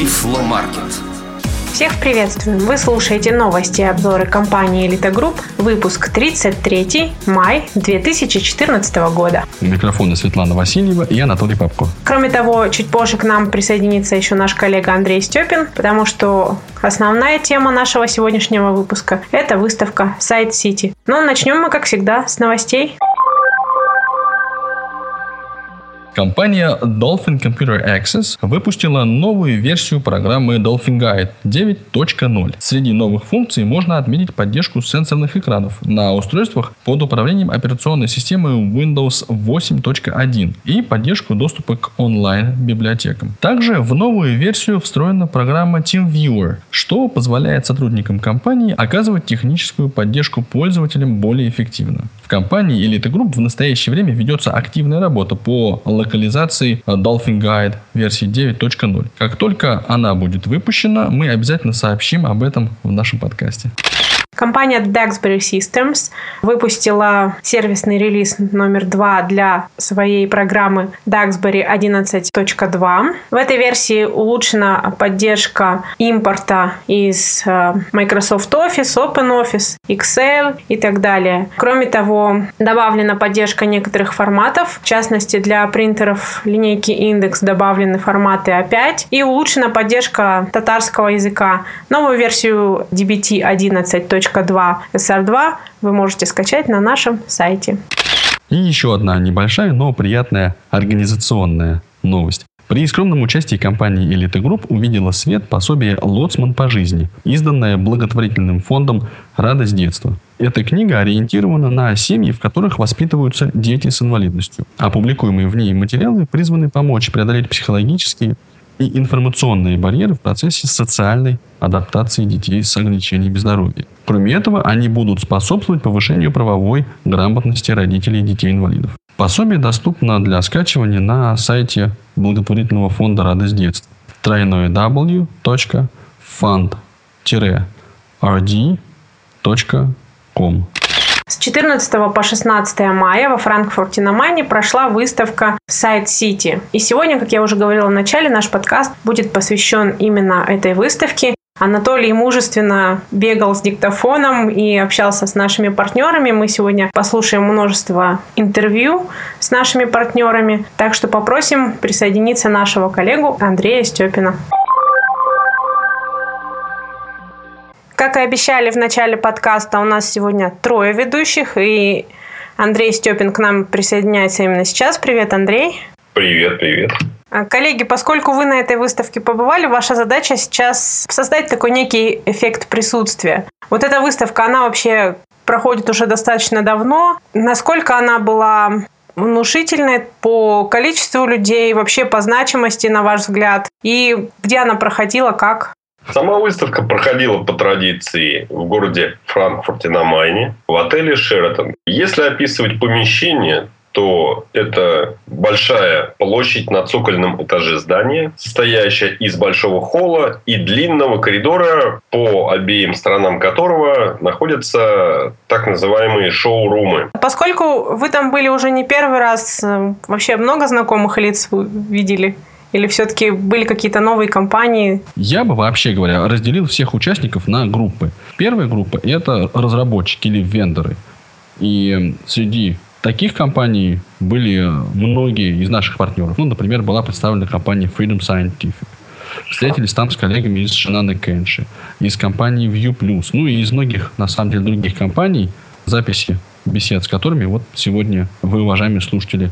Тифломаркет. Всех приветствуем! Вы слушаете новости и обзоры компании «Элита Групп», выпуск 33 май 2014 года. У микрофона Светлана Васильева и Анатолий Попко. Кроме того, чуть позже к нам присоединится еще наш коллега Андрей Степин, потому что основная тема нашего сегодняшнего выпуска – это выставка Sight City. Но начнем мы, как всегда, с новостей. Компания Dolphin Computer Access выпустила новую версию программы Dolphin Guide 9.0. Среди новых функций можно отметить поддержку сенсорных экранов на устройствах под управлением операционной системы Windows 8.1 и поддержку доступа к онлайн-библиотекам. Также в новую версию встроена программа TeamViewer, что позволяет сотрудникам компании оказывать техническую поддержку пользователям более эффективно. В компании Elite Group в настоящее время ведется активная работа по локализации Dolphin Guide версии 9.0. Как только она будет выпущена, мы обязательно сообщим об этом в нашем подкасте. Компания Daxbury Systems выпустила сервисный релиз номер два для своей программы Daxbury 11.2. В этой версии улучшена поддержка импорта из э, Microsoft Office, OpenOffice, Excel и так далее. Кроме того, добавлена поддержка некоторых форматов, в частности для принтеров линейки Index добавлены форматы A5 и улучшена поддержка татарского языка. Новую версию DBT 11.2 2 SR2 вы можете скачать на нашем сайте. И еще одна небольшая, но приятная организационная новость. При скромном участии компании Elite Group увидела свет пособие «Лоцман по жизни», изданное благотворительным фондом «Радость детства». Эта книга ориентирована на семьи, в которых воспитываются дети с инвалидностью. Опубликуемые в ней материалы призваны помочь преодолеть психологические, и информационные барьеры в процессе социальной адаптации детей с ограничениями здоровья. Кроме этого, они будут способствовать повышению правовой грамотности родителей детей-инвалидов. Пособие доступно для скачивания на сайте благотворительного фонда «Радость детства» www.fund-rd.com с 14 по 16 мая во Франкфурте на Майне прошла выставка Сайт Сити. И сегодня, как я уже говорила в начале, наш подкаст будет посвящен именно этой выставке. Анатолий мужественно бегал с диктофоном и общался с нашими партнерами. Мы сегодня послушаем множество интервью с нашими партнерами. Так что попросим присоединиться нашего коллегу Андрея Степина. Как и обещали в начале подкаста, у нас сегодня трое ведущих, и Андрей Степин к нам присоединяется именно сейчас. Привет, Андрей. Привет, привет. А, коллеги, поскольку вы на этой выставке побывали, ваша задача сейчас создать такой некий эффект присутствия. Вот эта выставка, она вообще проходит уже достаточно давно. Насколько она была внушительной по количеству людей, вообще по значимости, на ваш взгляд? И где она проходила, как? Сама выставка проходила по традиции в городе Франкфурте на Майне, в отеле «Шератон». Если описывать помещение, то это большая площадь на цокольном этаже здания, состоящая из большого холла и длинного коридора, по обеим сторонам которого находятся так называемые шоу-румы. Поскольку вы там были уже не первый раз, э, вообще много знакомых лиц вы видели? Или все-таки были какие-то новые компании? Я бы вообще говоря разделил всех участников на группы. Первая группа – это разработчики или вендоры. И среди таких компаний были многие из наших партнеров. Ну, например, была представлена компания Freedom Scientific. Встретились там с коллегами из Shannon Кенши, из компании View ну и из многих, на самом деле, других компаний, записи бесед с которыми вот сегодня вы, уважаемые слушатели,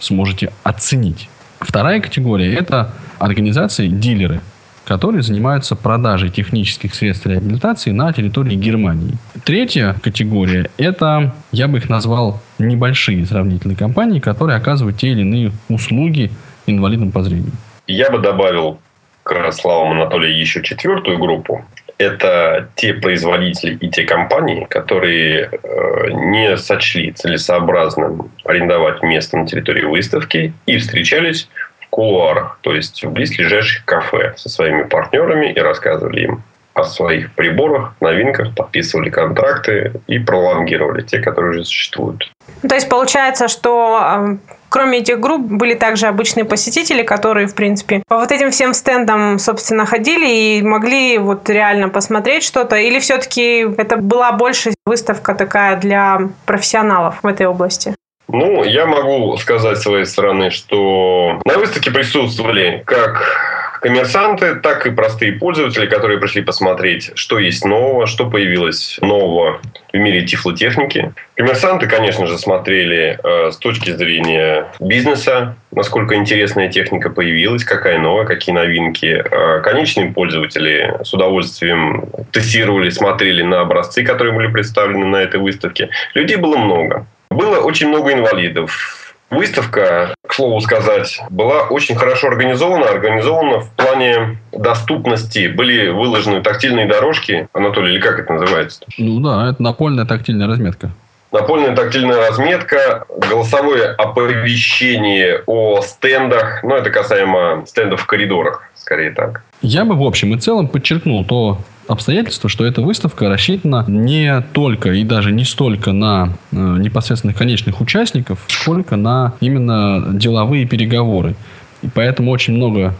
сможете оценить. Вторая категория – это организации-дилеры, которые занимаются продажей технических средств реабилитации на территории Германии. Третья категория – это, я бы их назвал, небольшие сравнительные компании, которые оказывают те или иные услуги инвалидам по зрению. Я бы добавил к словам Анатолия еще четвертую группу это те производители и те компании, которые э, не сочли целесообразным арендовать место на территории выставки и встречались в кулуарах, то есть в близлежащих кафе со своими партнерами и рассказывали им о своих приборах, новинках, подписывали контракты и пролонгировали те, которые уже существуют. То есть получается, что Кроме этих групп были также обычные посетители, которые, в принципе, по вот этим всем стендам, собственно, ходили и могли вот реально посмотреть что-то. Или все-таки это была больше выставка такая для профессионалов в этой области? Ну, я могу сказать своей стороны, что на выставке присутствовали как коммерсанты, так и простые пользователи, которые пришли посмотреть, что есть нового, что появилось нового в мире тифлотехники. Коммерсанты, конечно же, смотрели э, с точки зрения бизнеса, насколько интересная техника появилась, какая новая, какие новинки. Э, конечные пользователи с удовольствием тестировали, смотрели на образцы, которые были представлены на этой выставке. Людей было много. Было очень много инвалидов, Выставка, к слову сказать, была очень хорошо организована. Организована в плане доступности. Были выложены тактильные дорожки. Анатолий, или как это называется? Ну да, это напольная тактильная разметка. Напольная тактильная разметка, голосовое оповещение о стендах. Ну, это касаемо стендов в коридорах, скорее так. Я бы в общем и целом подчеркнул то обстоятельство, что эта выставка рассчитана не только и даже не столько на э, непосредственных конечных участников, сколько на именно деловые переговоры. И поэтому очень много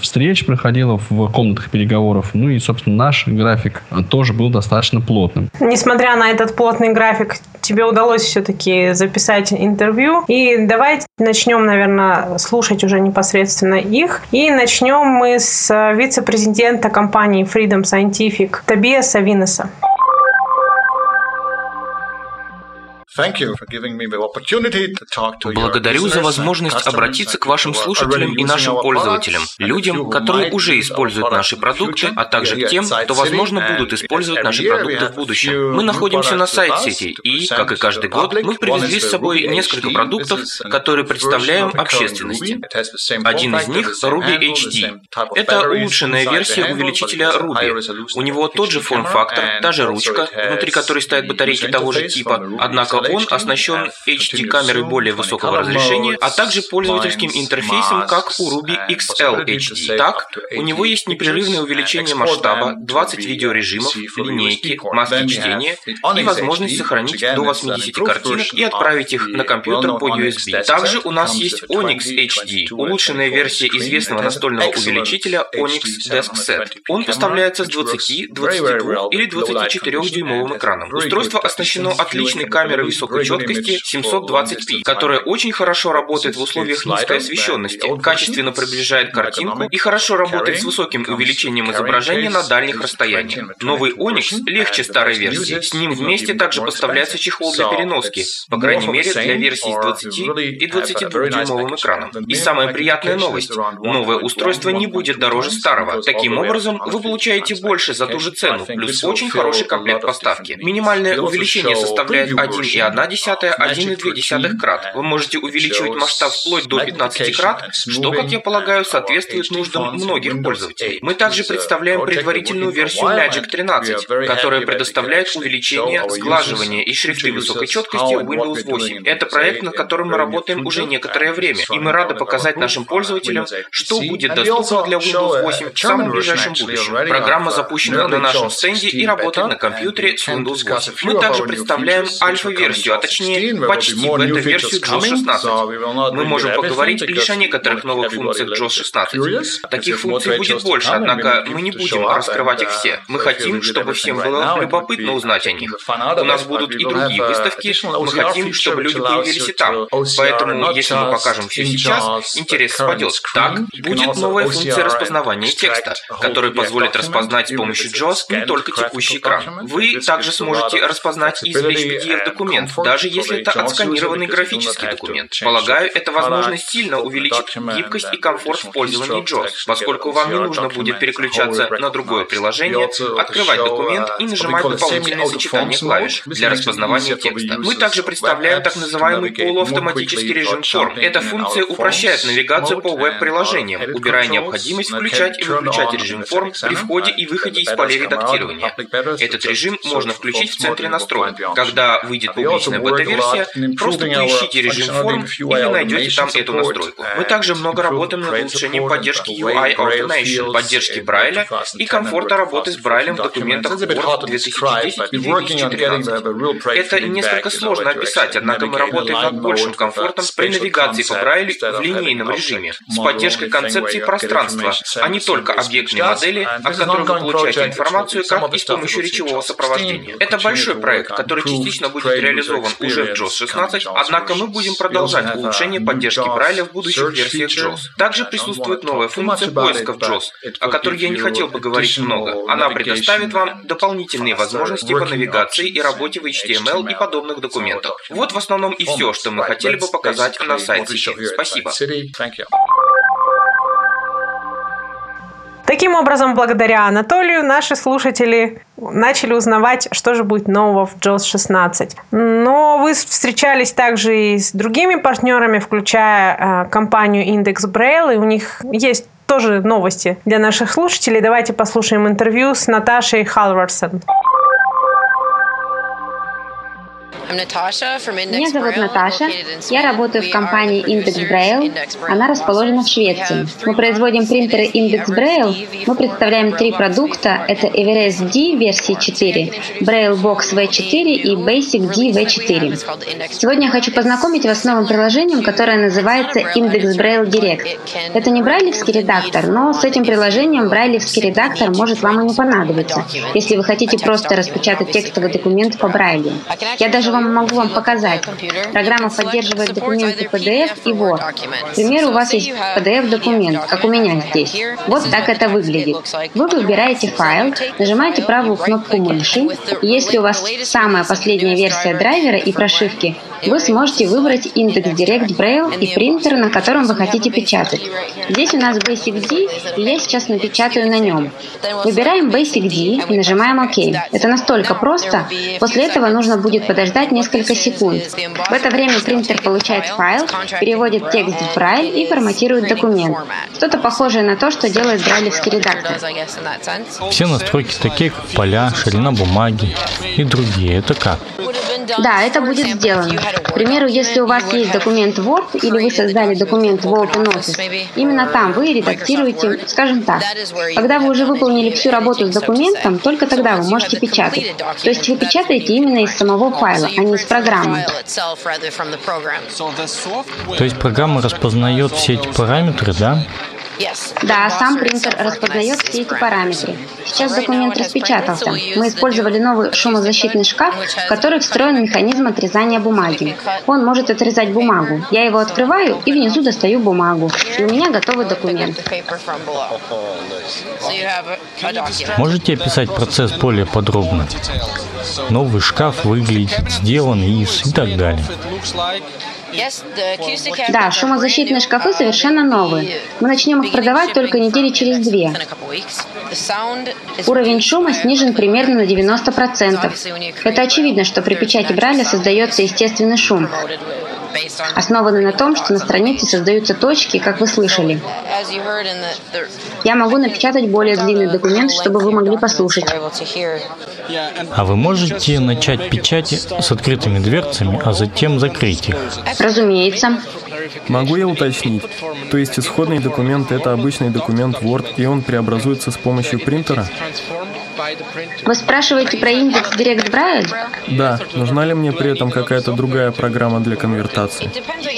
встреч проходило в комнатах переговоров. Ну и, собственно, наш график тоже был достаточно плотным. Несмотря на этот плотный график, тебе удалось все-таки записать интервью. И давайте начнем, наверное, слушать уже непосредственно их. И начнем мы с вице-президента компании Freedom Scientific Тобиаса Винеса. Благодарю за возможность обратиться к вашим слушателям и нашим пользователям, людям, которые уже используют наши продукты, а также к тем, кто, возможно, будут использовать наши продукты в будущем. Мы находимся на сайт-сети и, как и каждый год, мы привезли с собой несколько продуктов, которые представляем общественности. Один из них — Ruby HD. Это улучшенная версия увеличителя Ruby. У него тот же форм-фактор, та же ручка, внутри которой стоят батарейки того же типа, однако он оснащен HD-камерой более высокого разрешения, а также пользовательским интерфейсом, как у Ruby XL HD. Так, у него есть непрерывное увеличение масштаба, 20 видеорежимов, линейки, маски чтения и возможность сохранить до 80 картинок и отправить их на компьютер по USB. Также у нас есть Onyx HD, улучшенная версия известного настольного увеличителя Onyx Desk Set. Он поставляется с 20, 22 или 24 дюймовым экраном. Устройство оснащено отличной камерой высокой четкости 720p, которая очень хорошо работает в условиях низкой освещенности, качественно приближает картинку и хорошо работает с высоким увеличением изображения на дальних расстояниях. Новый Onyx легче старой версии. С ним вместе также поставляется чехол для переноски, по крайней мере для версий с 20 и 22-дюймовым экраном. И самая приятная новость – новое устройство не будет дороже старого. Таким образом, вы получаете больше за ту же цену, плюс очень хороший комплект поставки. Минимальное увеличение составляет 1,1 1,2 крат. Вы можете увеличивать масштаб вплоть до 15 крат, что, как я полагаю, соответствует нуждам многих пользователей. Мы также представляем предварительную версию Magic 13, которая предоставляет увеличение, сглаживание и шрифты высокой четкости Windows 8. Это проект, над которым мы работаем уже некоторое время, и мы рады показать нашим пользователям, что будет доступно для Windows 8 в самом ближайшем будущем. Программа запущена на нашем стенде и работает на компьютере с Windows 8. Мы также представляем альфа-версию версию, а точнее почти бета-версию JOS 16. Мы можем поговорить лишь о некоторых новых функциях JOS 16. Таких функций будет больше, однако мы не будем раскрывать их все. Мы хотим, чтобы всем было любопытно узнать о них. У нас будут и другие выставки, мы хотим, чтобы люди появились и там. Поэтому, если мы покажем все сейчас, интерес спадет. Так, будет новая функция распознавания текста, которая позволит распознать с помощью JOS не только текущий экран. Вы также сможете распознать и извлечь PDF-документ, документ, даже если это отсканированный графический документ. Полагаю, эта возможность сильно увеличит гибкость и комфорт в пользовании JAWS, поскольку вам не нужно будет переключаться на другое приложение, открывать документ и нажимать дополнительные сочетания клавиш для распознавания текста. Мы также представляем так называемый полуавтоматический режим форм. Эта функция упрощает навигацию по веб-приложениям, убирая необходимость включать и выключать режим форм при входе и выходе из полей редактирования. Этот режим можно включить в центре настроек. Когда выйдет публикация, первичная бета-версия, просто поищите режим форм, и вы найдете там эту настройку. Мы также много работаем над улучшением поддержки UI Automation, поддержки Брайля и комфорта работы с Брайлем в документах Word 2010 и 2013. Это несколько сложно описать, однако мы работаем над большим комфортом при навигации по Брайлю в линейном режиме, с поддержкой концепции пространства, а не только объектной модели, от которой вы получаете информацию, как и с помощью речевого сопровождения. Это большой проект, который частично будет реализован уже в JOS 16, однако мы будем продолжать улучшение поддержки Брайля в будущих версиях JOS. Также присутствует новая функция поиска в JOS, о которой я не хотел бы говорить много. Она предоставит вам дополнительные возможности по навигации и работе в HTML и подобных документах. Вот в основном и все, что мы хотели бы показать на сайте. Спасибо. Таким образом, благодаря Анатолию, наши слушатели начали узнавать, что же будет нового в JOS 16. Но вы встречались также и с другими партнерами, включая э, компанию Index Braille, и у них есть тоже новости для наших слушателей. Давайте послушаем интервью с Наташей Халварсон. Меня зовут Наташа. Я работаю в компании Index Braille. Она расположена в Швеции. Мы производим принтеры Index Braille. Мы представляем три продукта. Это Everest D версии 4, Braille Box V4 и Basic D V4. Сегодня я хочу познакомить вас с новым приложением, которое называется Index Braille Direct. Это не брайлевский редактор, но с этим приложением брайлевский редактор может вам и не понадобиться, если вы хотите просто распечатать текстовый документ по Брайлю. Я даже вам могу вам показать. Программа поддерживает документы PDF и Word. К примеру, у вас есть PDF-документ, как у меня здесь. Вот так это выглядит. Вы выбираете файл, нажимаете правую кнопку мыши, если у вас самая последняя версия драйвера и прошивки, вы сможете выбрать индекс Direct Braille и принтер, на котором вы хотите печатать. Здесь у нас Basic D, и я сейчас напечатаю на нем. Выбираем Basic D и нажимаем ОК. Это настолько просто. После этого нужно будет подождать несколько секунд. В это время принтер получает файл, переводит текст в Braille и форматирует документ. Что-то похожее на то, что делает брайлевский редактор. Все настройки такие, как поля, ширина бумаги и другие. Это как? Да, это будет сделано. К примеру, если у вас есть документ Word или вы создали документ в OpenOffice, именно там вы редактируете, скажем так. Когда вы уже выполнили всю работу с документом, только тогда вы можете печатать. То есть вы печатаете именно из самого файла, а не из программы. То есть программа распознает все эти параметры, да? Да, сам принтер распознает все эти параметры. Сейчас документ распечатался. Мы использовали новый шумозащитный шкаф, в который встроен механизм отрезания бумаги. Он может отрезать бумагу. Я его открываю и внизу достаю бумагу. И у меня готовый документ. Можете описать процесс более подробно? Новый шкаф выглядит, сделан из и так далее. Да, шумозащитные шкафы совершенно новые. Мы начнем их продавать только недели через две. Уровень шума снижен примерно на 90%. Это очевидно, что при печати Брайля создается естественный шум основанный на том, что на странице создаются точки, как вы слышали. Я могу напечатать более длинный документ, чтобы вы могли послушать. А вы можете начать печать с открытыми дверцами, а затем закрыть их? Разумеется. Могу я уточнить? То есть исходный документ – это обычный документ Word, и он преобразуется с помощью принтера? Вы спрашиваете про индекс Direct Braille? Да. Нужна ли мне при этом какая-то другая программа для конвертации?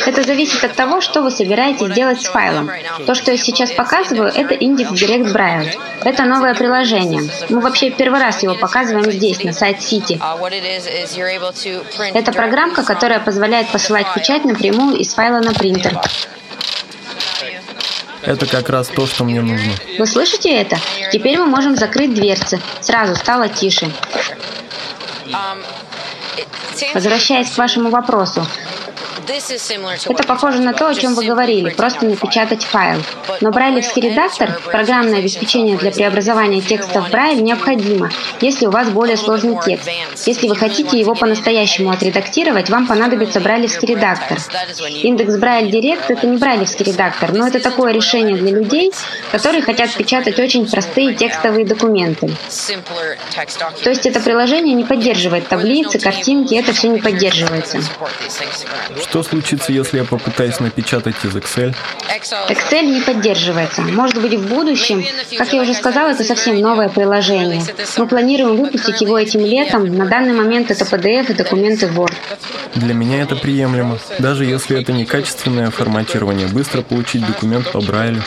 Это зависит от того, что вы собираетесь делать с файлом. То, что я сейчас показываю, это индекс Direct Braille. Это новое приложение. Мы вообще первый раз его показываем здесь, на сайт City. Это программка, которая позволяет посылать печать напрямую из файла на принтер. Это как раз то, что мне нужно. Вы слышите это? Теперь мы можем закрыть дверцы. Сразу стало тише. Возвращаясь к вашему вопросу, Это похоже на то, о чем вы говорили, просто напечатать файл. Но брайлевский редактор, программное обеспечение для преобразования текста в Брайль необходимо, если у вас более сложный текст. Если вы хотите его по-настоящему отредактировать, вам понадобится брайлевский редактор. Индекс Брайль Директ — это не брайлевский редактор, но это такое решение для людей, которые хотят печатать очень простые текстовые документы. То есть это приложение не поддерживает таблицы, картинки, это все не поддерживается. Что случится, если я попытаюсь напечатать из Excel? Excel не поддерживается. Может быть, в будущем, как я уже сказала, это совсем новое приложение. Мы планируем выпустить его этим летом. На данный момент это PDF и документы Word. Для меня это приемлемо. Даже если это не качественное форматирование, быстро получить документ по Брайлю.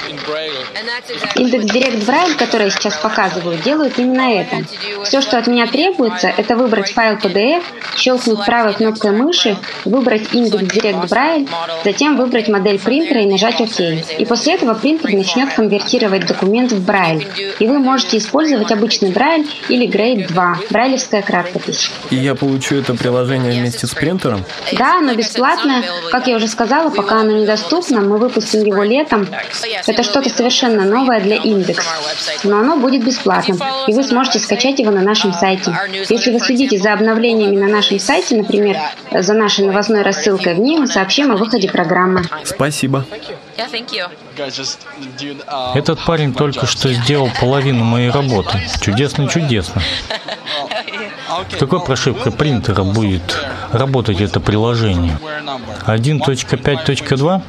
Индекс Direct Braille, который я сейчас показываю, делают именно это. Все, что от меня требуется, это выбрать файл PDF, щелкнуть правой кнопкой мыши, выбрать индекс Direct Braille, затем выбрать модель принтера и нажать ОК. И после этого принтер начнет конвертировать документ в Braille. И вы можете использовать обычный Braille или Grade 2, брайлевская краткопись. И я получу это приложение вместе с принтером? Да, оно бесплатное. Как я уже сказала, пока оно недоступно, мы выпустим его летом. Это что-то совершенно новое для индекс. Но оно будет бесплатным, и вы сможете скачать его на нашем сайте. Если вы следите за обновлениями на нашем сайте, например, за нашей новостной рассылкой, в ней мы сообщим о выходе программы. Спасибо. Этот парень только что сделал половину моей работы. Чудесно-чудесно. С какой прошивкой принтера будет работать это приложение? 1.5.2?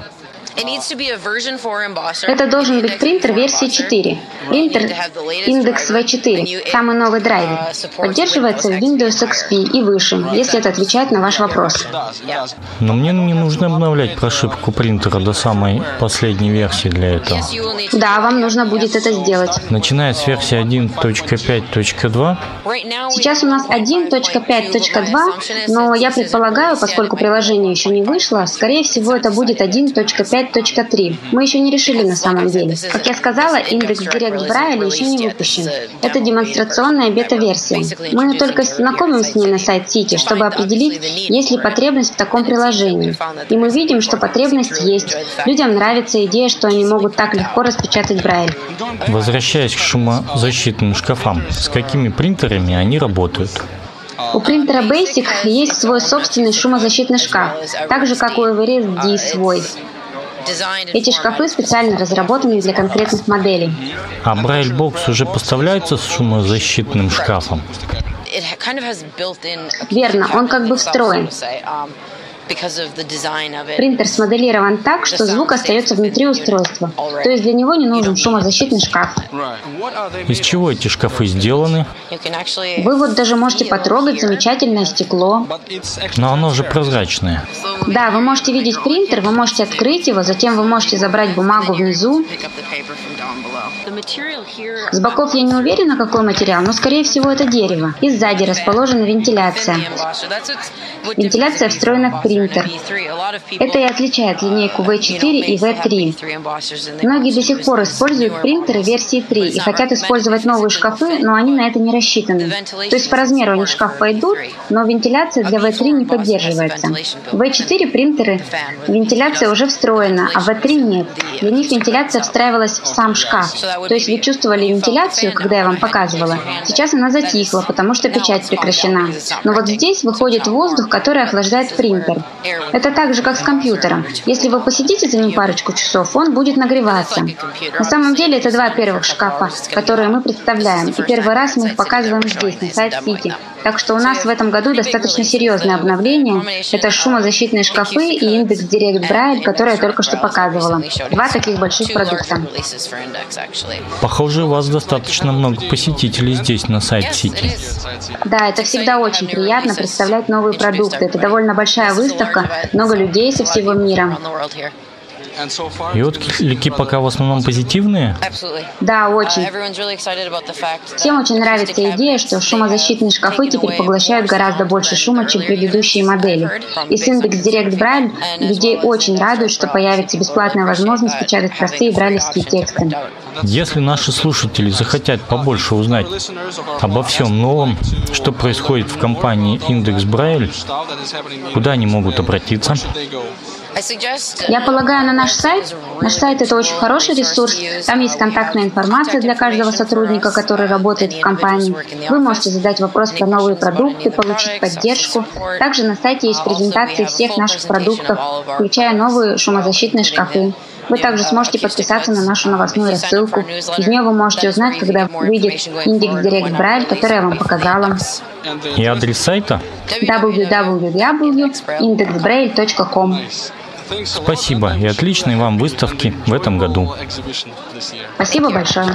Это должен быть принтер версии 4. Принтер индекс V4, самый новый драйвер. Поддерживается в Windows XP и выше, если это отвечает на ваш вопрос. Но мне не нужно обновлять прошивку принтера до самой последней версии для этого. Да, вам нужно будет это сделать. Начиная с версии 1.5.2? Сейчас у нас 1.5.2, но я предполагаю, поскольку приложение еще не вышло, скорее всего это будет 1.5 5.3. Мы еще не решили на самом деле. Как я сказала, индекс Direct Braille еще не выпущен. Это демонстрационная бета-версия. Мы только знакомим с ней на сайт Сити, чтобы определить, есть ли потребность в таком приложении. И мы видим, что потребность есть. Людям нравится идея, что они могут так легко распечатать Брайль. Возвращаясь к шумозащитным шкафам, с какими принтерами они работают? У принтера Basic есть свой собственный шумозащитный шкаф, так же как у Everest D свой. Эти шкафы специально разработаны для конкретных моделей. А Braille Box уже поставляется с шумозащитным шкафом? Верно, он как бы встроен. Принтер смоделирован так, что звук остается внутри устройства. То есть для него не нужен шумозащитный шкаф. Из чего эти шкафы сделаны? Вы вот даже можете потрогать замечательное стекло. Но оно же прозрачное. Да, вы можете видеть принтер, вы можете открыть его, затем вы можете забрать бумагу внизу. С боков я не уверена, какой материал, но скорее всего это дерево. И сзади расположена вентиляция. Вентиляция встроена в принтер. Это и отличает линейку V4 и V3. Многие до сих пор используют принтеры версии 3 и хотят использовать новые шкафы, но они на это не рассчитаны. То есть по размеру они в шкаф пойдут, но вентиляция для V3 не поддерживается. В V4 принтеры вентиляция уже встроена, а в V3 нет. Для них вентиляция встраивалась в сам шкаф. То есть вы чувствовали вентиляцию, когда я вам показывала. Сейчас она затихла, потому что печать прекращена. Но вот здесь выходит воздух, который охлаждает принтер. Это так же, как с компьютером. Если вы посидите за ним парочку часов, он будет нагреваться. На самом деле это два первых шкафа, которые мы представляем. И первый раз мы их показываем здесь, на сайт Сити. Так что у нас в этом году достаточно серьезное обновление. Это шумозащитные шкафы и индекс Direct Braille, который я только что показывала. Два таких больших продукта. Похоже, у вас достаточно много посетителей здесь, на сайт Сити. Да, это всегда очень приятно представлять новые продукты. Это довольно большая выставка, много людей со всего мира. И отклики пока в основном позитивные? Да, очень. Всем очень нравится идея, что шумозащитные шкафы теперь поглощают гораздо больше шума, чем предыдущие модели. И с Index Direct Braille людей очень радует, что появится бесплатная возможность печатать простые брайлевские тексты. Если наши слушатели захотят побольше узнать обо всем новом, что происходит в компании Индекс Брайль, куда они могут обратиться? Я полагаю на наш сайт. Наш сайт это очень хороший ресурс. Там есть контактная информация для каждого сотрудника, который работает в компании. Вы можете задать вопрос про новые продукты, получить поддержку. Также на сайте есть презентации всех наших продуктов, включая новые шумозащитные шкафы. Вы также сможете подписаться на нашу новостную рассылку. Из нее вы можете узнать, когда выйдет индекс Direct Braille, который я вам показала. И адрес сайта? www.indexbraille.com Спасибо и отличной вам выставки в этом году. Спасибо большое.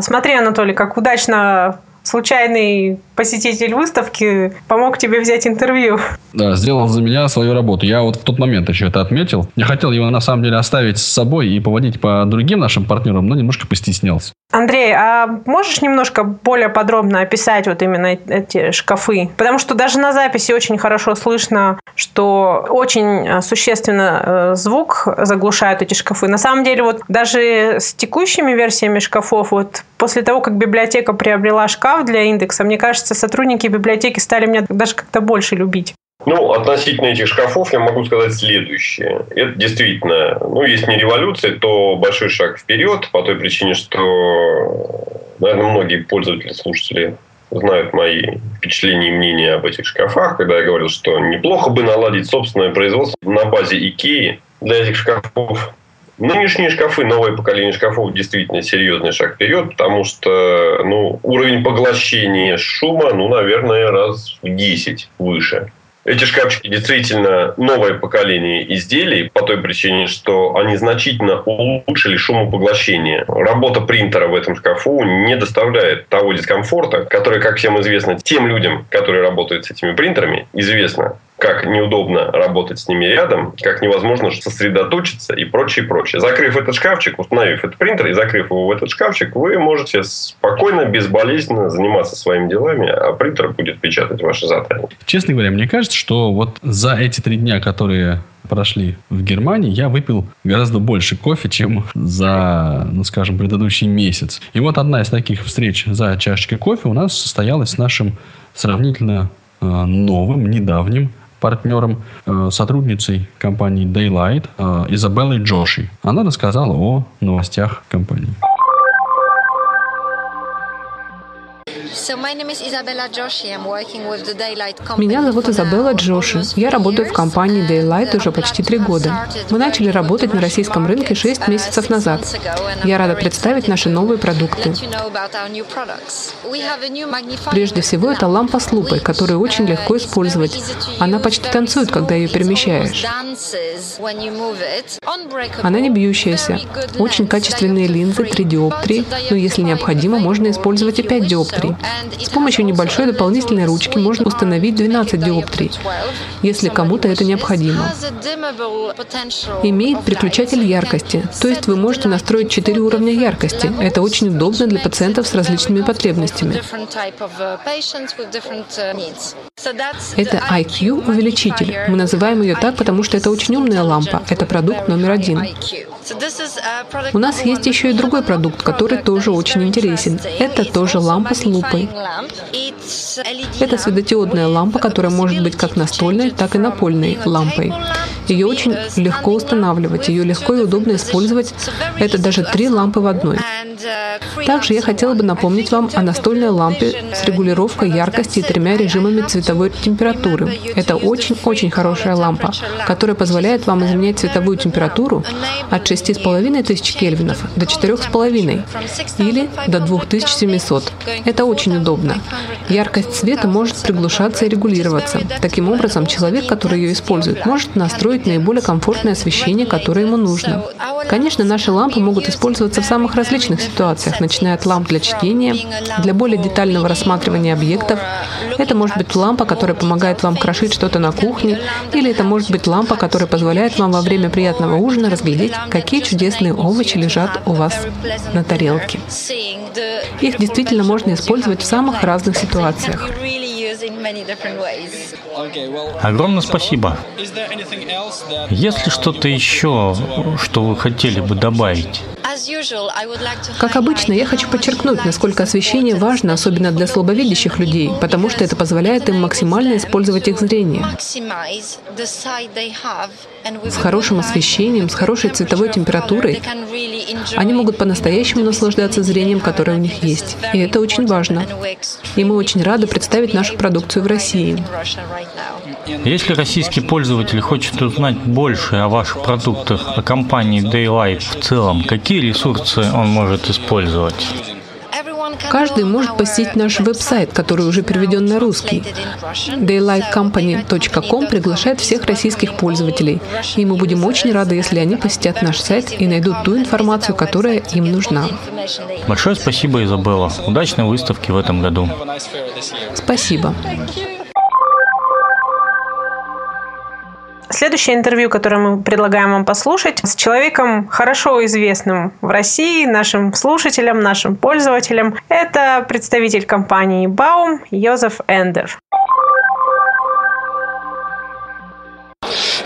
Смотри, Анатолий, как удачно случайный посетитель выставки помог тебе взять интервью. Да, сделал за меня свою работу. Я вот в тот момент еще это отметил. Я хотел его на самом деле оставить с собой и поводить по другим нашим партнерам, но немножко постеснялся. Андрей, а можешь немножко более подробно описать вот именно эти шкафы? Потому что даже на записи очень хорошо слышно, что очень существенно э, звук заглушают эти шкафы. На самом деле вот даже с текущими версиями шкафов, вот после того, как библиотека приобрела шкаф для индекса, мне кажется, сотрудники библиотеки стали меня даже как-то больше любить. Ну, относительно этих шкафов я могу сказать следующее. Это действительно, ну, если не революция, то большой шаг вперед по той причине, что, наверное, многие пользователи, слушатели знают мои впечатления и мнения об этих шкафах, когда я говорил, что неплохо бы наладить собственное производство на базе Икеи для этих шкафов. Нынешние шкафы, новое поколение шкафов действительно серьезный шаг вперед, потому что ну, уровень поглощения шума, ну, наверное, раз в 10 выше. Эти шкафчики действительно новое поколение изделий по той причине, что они значительно улучшили шумопоглощение. Работа принтера в этом шкафу не доставляет того дискомфорта, который, как всем известно, тем людям, которые работают с этими принтерами, известно как неудобно работать с ними рядом, как невозможно сосредоточиться и прочее, прочее. Закрыв этот шкафчик, установив этот принтер и закрыв его в этот шкафчик, вы можете спокойно, безболезненно заниматься своими делами, а принтер будет печатать ваши задания. Честно говоря, мне кажется, что вот за эти три дня, которые прошли в Германии, я выпил гораздо больше кофе, чем за, ну, скажем, предыдущий месяц. И вот одна из таких встреч за чашечкой кофе у нас состоялась с нашим сравнительно э, новым, недавним партнером, э, сотрудницей компании Daylight э, Изабеллой Джоши. Она рассказала о новостях компании. Меня зовут Изабелла Джоши. Я работаю в компании Daylight уже почти три года. Мы начали работать на российском рынке шесть месяцев назад. Я рада представить наши новые продукты. Прежде всего, это лампа с лупой, которую очень легко использовать. Она почти танцует, когда ее перемещаешь. Она не бьющаяся. Очень качественные линзы, 3 диоптрии, но если необходимо, можно использовать и 5 диоптрий. С помощью небольшой дополнительной ручки можно установить 12 диоптрий, если кому-то это необходимо. Имеет переключатель яркости, то есть вы можете настроить 4 уровня яркости. Это очень удобно для пациентов с различными потребностями. Это IQ увеличитель. Мы называем ее так, потому что это очень умная лампа. Это продукт номер один. У нас есть еще и другой продукт, который тоже очень интересен. Это тоже лампа с лупой. Это светодиодная лампа, которая может быть как настольной, так и напольной лампой. Ее очень легко устанавливать, ее легко и удобно использовать. Это даже три лампы в одной. Также я хотела бы напомнить вам о настольной лампе с регулировкой яркости и тремя режимами цветовой температуры. Это очень-очень хорошая лампа, которая позволяет вам изменять цветовую температуру от 6,5 тысяч кельвинов до 4,5 или до 2700. Это очень удобно. Яркость света может приглушаться и регулироваться. Таким образом, человек, который ее использует, может настроить наиболее комфортное освещение, которое ему нужно. Конечно, наши лампы могут использоваться в самых различных ситуациях, начиная от ламп для чтения, для более детального рассматривания объектов. Это может быть лампа, которая помогает вам крошить что-то на кухне, или это может быть лампа, которая позволяет вам во время приятного ужина разглядеть, какие чудесные овощи лежат у вас на тарелке. Их действительно можно использовать в самых разных ситуациях. Огромное спасибо. Есть ли что-то еще, что вы хотели бы добавить? Как обычно, я хочу подчеркнуть, насколько освещение важно, особенно для слабовидящих людей, потому что это позволяет им максимально использовать их зрение. С хорошим освещением, с хорошей цветовой температурой они могут по-настоящему наслаждаться зрением, которое у них есть. И это очень важно. И мы очень рады представить нашу продукцию в России. Если российский пользователь хочет узнать больше о ваших продуктах, о компании Daylight в целом, какие ресурсы он может использовать? Каждый может посетить наш веб-сайт, который уже переведен на русский. daylightcompany.com приглашает всех российских пользователей, и мы будем очень рады, если они посетят наш сайт и найдут ту информацию, которая им нужна. Большое спасибо, Изабелла. Удачной выставки в этом году. Спасибо. Следующее интервью, которое мы предлагаем вам послушать, с человеком хорошо известным в России, нашим слушателям, нашим пользователям. Это представитель компании Baum Йозеф Эндер.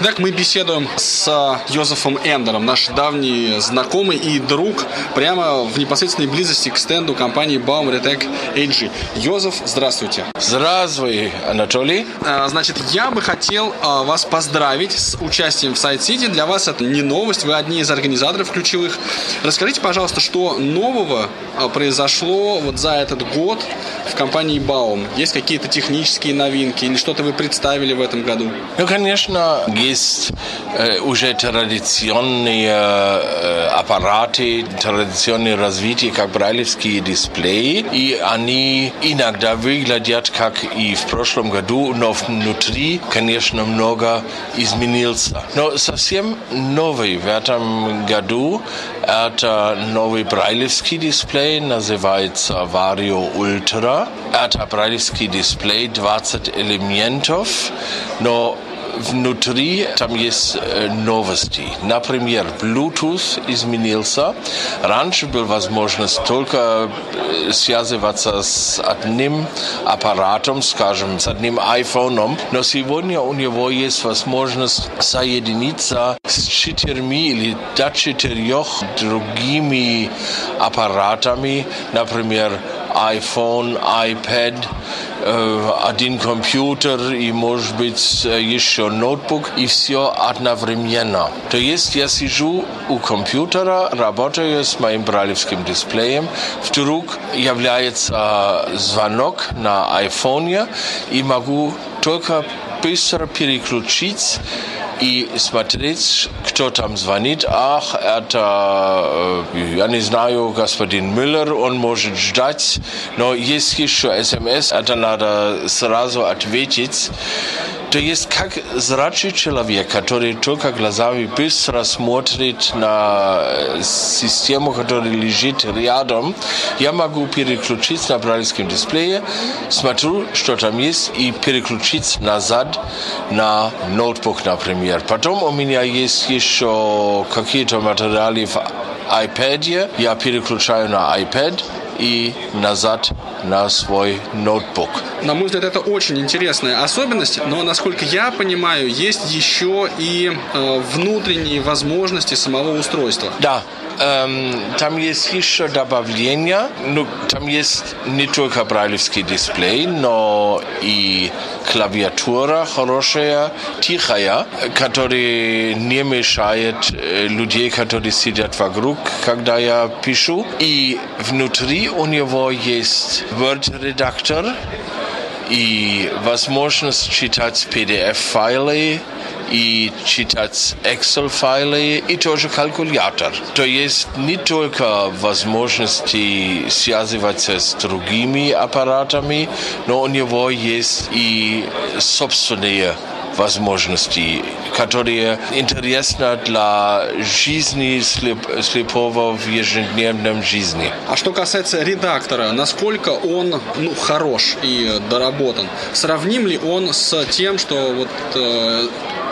Итак, мы беседуем с Йозефом Эндером, наш давний знакомый и друг, прямо в непосредственной близости к стенду компании Baum Retec AG. Йозеф, здравствуйте. Здравствуй, Анатолий. А, значит, я бы хотел а, вас поздравить с участием в Сайт Сити. Для вас это не новость, вы одни из организаторов ключевых. Расскажите, пожалуйста, что нового а, произошло вот за этот год в компании Baum? Есть какие-то технические новинки или что-то вы представили в этом году? Ну, конечно, есть э, уже традиционные э, аппараты, традиционные развития, как брайлевские дисплеи, и они иногда выглядят как и в прошлом году, но внутри, конечно, много изменился. Но совсем новый в этом году это новый брайлевский дисплей, называется Vario Ultra. Это брайлевский дисплей 20 элементов, но внутри там есть новости. Например, Bluetooth изменился. Раньше была возможность только связываться с одним аппаратом, скажем, с одним айфоном, но сегодня у него есть возможность соединиться с четырьмя или до четырех другими аппаратами, например, iPhone, iPad, один компьютер и, может быть, еще ноутбук, и все одновременно. То есть я сижу у компьютера, работаю с моим бралевским дисплеем, вдруг является звонок на айфоне, и могу только быстро переключить и смотреть, кто там звонит. Ах, это, я не знаю, господин Мюллер, он может ждать, но есть еще смс, это надо сразу ответить. То есть как зрачий человек, который только глазами быстро смотрит на систему, которая лежит рядом, я могу переключить на брайлевском дисплее, смотрю, что там есть, и переключить назад на ноутбук, например. Потом у меня есть еще какие-то материалы в iPad, я переключаю на iPad, и назад на свой ноутбук. На мой взгляд, это очень интересная особенность, но, насколько я понимаю, есть еще и э, внутренние возможности самого устройства. Да, эм, там есть еще добавления. Ну, там есть не только брайлевский дисплей, но и клавиатура хорошая, тихая, которая не мешает людей, которые сидят вокруг, когда я пишу. И внутри у него есть Word-редактор и возможность читать PDF-файлы и читать Excel-файлы и тоже калькулятор. То есть не только возможности связываться с другими аппаратами, но у него есть и собственные возможностей, которые интересны для жизни слеп, слепого в ежедневном жизни. А что касается редактора, насколько он ну, хорош и доработан? Сравним ли он с тем, что вот э,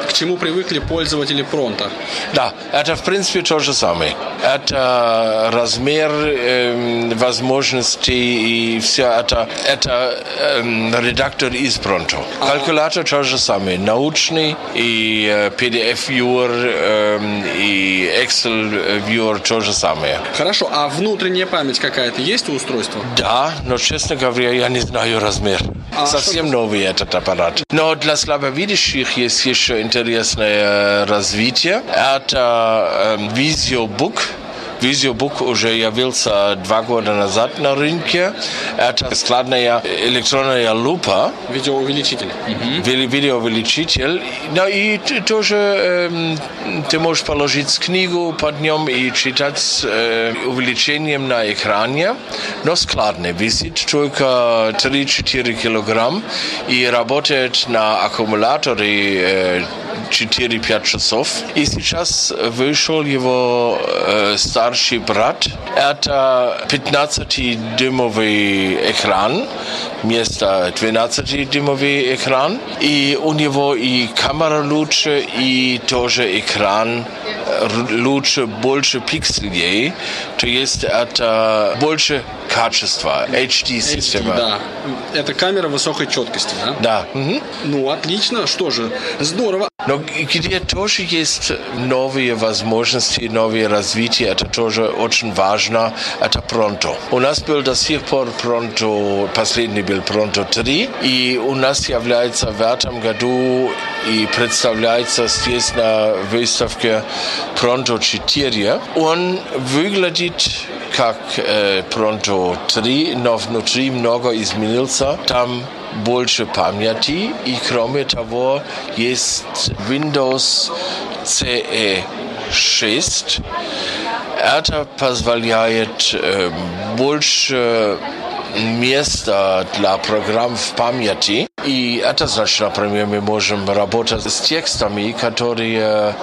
к чему привыкли пользователи Пронта. Да, это в принципе то же самое. Это размер э, возможностей и все это, это э, редактор из Пронто. Калькулятор то же самое. Научный и э, PDF-viewer э, и Excel-viewer то же самое. Хорошо, а внутренняя память какая-то есть у устройства? Да, но, честно говоря, я не знаю размер. А Совсем новый этот аппарат. Но для слабовидящих есть еще интересное развитие. Это э, Visio Visio уже явился два года назад на рынке. Это складная электронная лупа. Видеоувеличитель. Угу. Видеоувеличитель. Ну и тоже э, ты можешь положить книгу под нем и читать с э, увеличением на экране. Но складный. Висит только 3-4 килограмм и работает на аккумуляторе э, 4-5 часов. И сейчас вышел его э, старший брат. Это 15-дюймовый экран вместо 12-дюймовый экран. И у него и камера лучше, и тоже экран лучше, больше пикселей. То есть это больше качества, HD-система. HD, да. Это камера высокой четкости, да? Да. Угу. Ну, отлично. Что же, здорово. Но где тоже есть новые возможности, новые развития, это тоже очень важно, это Pronto. У нас был до сих пор Pronto, последний был Pronto 3, и у нас является в этом году и представляется здесь на выставке Pronto 4. Он выглядит как э, Pronto 3, но внутри много изменился. Там больше памяти и кроме того есть Windows CE 6. Это позволяет э, больше места для программ в памяти. И это значит, например, мы можем работать с текстами, которые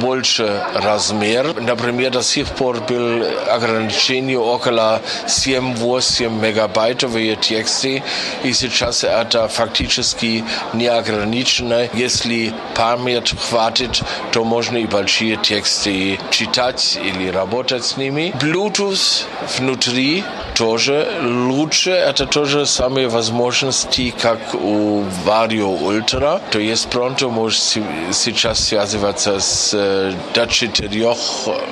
больше размер. Например, до сих пор был ограничение около 7-8 мегабайтовые тексты, и сейчас это фактически не ограничено. Если память хватит, то можно и большие тексты читать или работать с ними. Bluetooth внутри тоже лучше. Это тоже самые возможности, как у Vario Ultra. То есть Pronto может сейчас связываться с до четырех